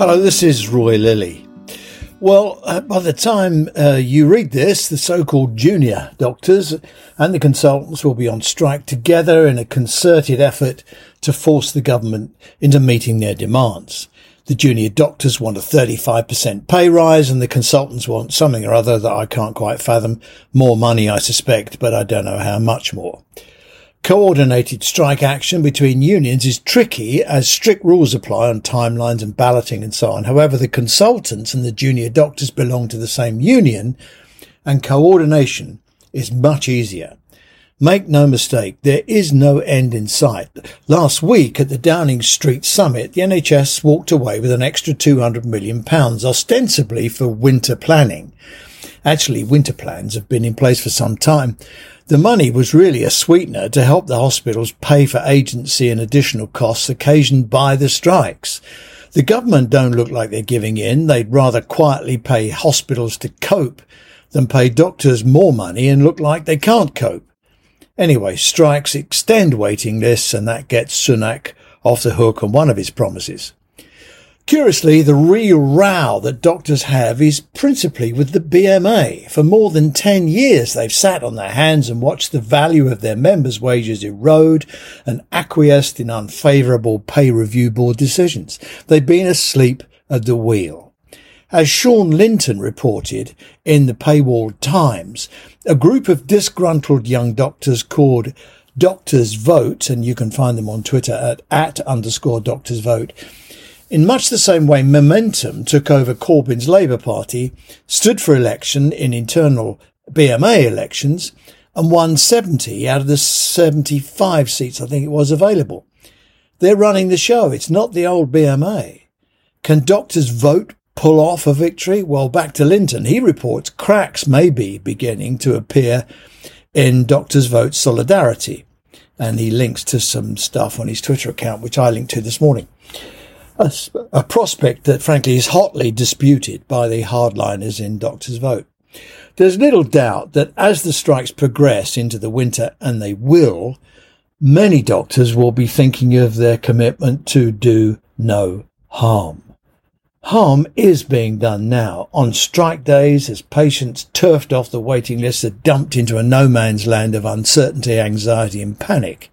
Hello, this is Roy Lilly. Well, uh, by the time uh, you read this, the so-called junior doctors and the consultants will be on strike together in a concerted effort to force the government into meeting their demands. The junior doctors want a 35% pay rise and the consultants want something or other that I can't quite fathom. More money, I suspect, but I don't know how much more. Coordinated strike action between unions is tricky as strict rules apply on timelines and balloting and so on. However, the consultants and the junior doctors belong to the same union and coordination is much easier. Make no mistake, there is no end in sight. Last week at the Downing Street Summit, the NHS walked away with an extra £200 million, ostensibly for winter planning. Actually, winter plans have been in place for some time. The money was really a sweetener to help the hospitals pay for agency and additional costs occasioned by the strikes. The government don't look like they're giving in. They'd rather quietly pay hospitals to cope than pay doctors more money and look like they can't cope. Anyway, strikes extend waiting lists and that gets Sunak off the hook on one of his promises. Curiously, the real row that doctors have is principally with the BMA. For more than 10 years, they've sat on their hands and watched the value of their members' wages erode and acquiesced in unfavourable pay review board decisions. They've been asleep at the wheel. As Shaun Lintern reported in the Paywall Times, a group of disgruntled young doctors called Doctors Vote, and you can find them on Twitter at, at underscore Doctors Vote, in much the same way Momentum took over Corbyn's Labour Party, stood for election in internal BMA elections, and won 70 out of the 75 seats I think it was available. They're running the show. It's not the old BMA. Can doctors vote pull off a victory? Well, back to Lintern. He reports cracks may be beginning to appear in doctors' vote solidarity. And he links to some stuff on his Twitter account, which I linked to this morning a, a prospect that frankly is hotly disputed by the hardliners in Doctors' Vote. There's little doubt that as the strikes progress into the winter, and they will, many doctors will be thinking of their commitment to do no harm. Harm is being done now on strike days as patients turfed off the waiting lists are dumped into a no man's land of uncertainty, anxiety and panic.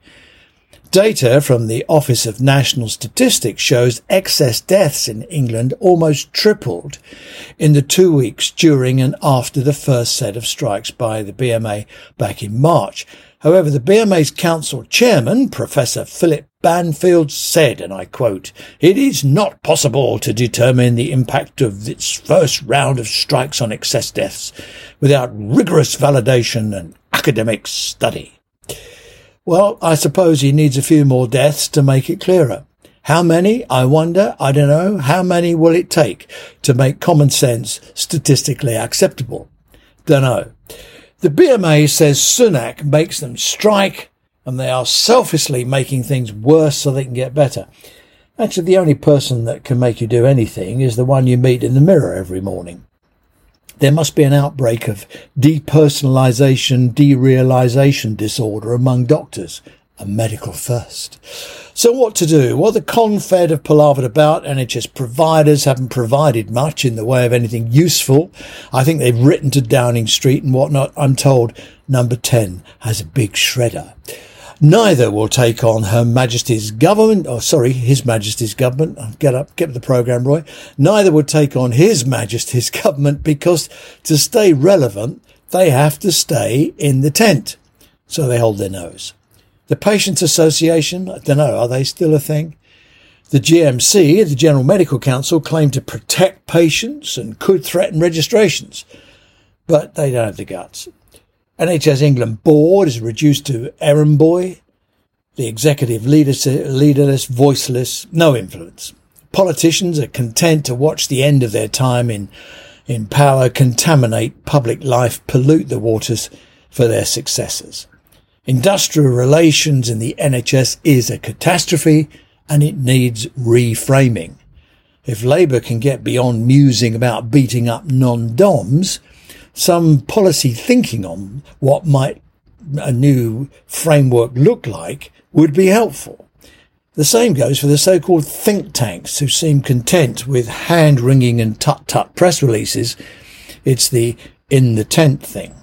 Data from the Office of National Statistics shows excess deaths in England almost tripled in the two weeks during and after the first set of strikes by the BMA back in March. However, the BMA's council chairman, Professor Philip Banfield, said, and I quote, It is not possible to determine the impact of this first round of strikes on excess deaths without rigorous validation and academic study. Well, I suppose he needs a few more deaths to make it clearer. How many? I wonder. I don't know. How many will it take to make common sense statistically acceptable? Don't know. The BMA says Sunak makes them strike and they are selfishly making things worse so they can get better. Actually, the only person that can make you do anything is the one you meet in the mirror every morning there must be an outbreak of depersonalization, derealization disorder among doctors. A medical first. So what to do? Well, the confed have palavered about. NHS providers haven't provided much in the way of anything useful. I think they've written to Downing Street and whatnot. I'm told number 10 has a big shredder. Neither will take on Her Majesty's government, or oh, sorry, His Majesty's government. Oh, get up, get the program, Roy. Neither will take on His Majesty's government because to stay relevant, they have to stay in the tent. So they hold their nose. The Patients Association, I don't know, are they still a thing? The GMC, the General Medical Council, claim to protect patients and could threaten registrations, but they don't have the guts. NHS England board is reduced to errand boy, the executive leaderless, voiceless, no influence. Politicians are content to watch the end of their time in, in power contaminate public life, pollute the waters for their successors. Industrial relations in the NHS is a catastrophe and it needs reframing. If Labour can get beyond musing about beating up non-DOMs, some policy thinking on what might a new framework look like would be helpful. The same goes for the so-called think tanks who seem content with hand-wringing and tut-tut press releases. It's the in the tent thing.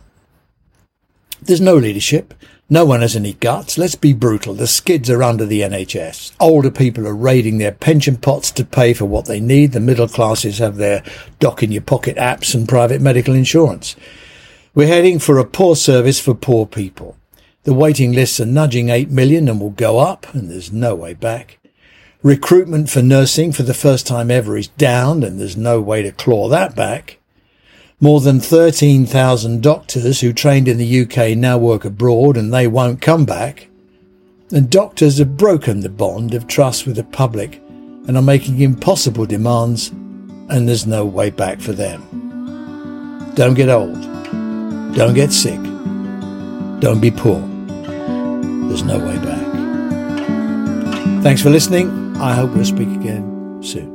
There's no leadership. No one has any guts. Let's be brutal. The skids are under the NHS. Older people are raiding their pension pots to pay for what they need. The middle classes have their dock in your pocket apps and private medical insurance. We're heading for a poor service for poor people. The waiting lists are nudging 8 million and will go up, and there's no way back. Recruitment for nursing for the first time ever is down, and there's no way to claw that back. More than 13,000 doctors who trained in the UK now work abroad and they won't come back. And doctors have broken the bond of trust with the public and are making impossible demands, and there's no way back for them. Don't get old. Don't get sick. Don't be poor. There's no way back. Thanks for listening. I hope we'll speak again soon.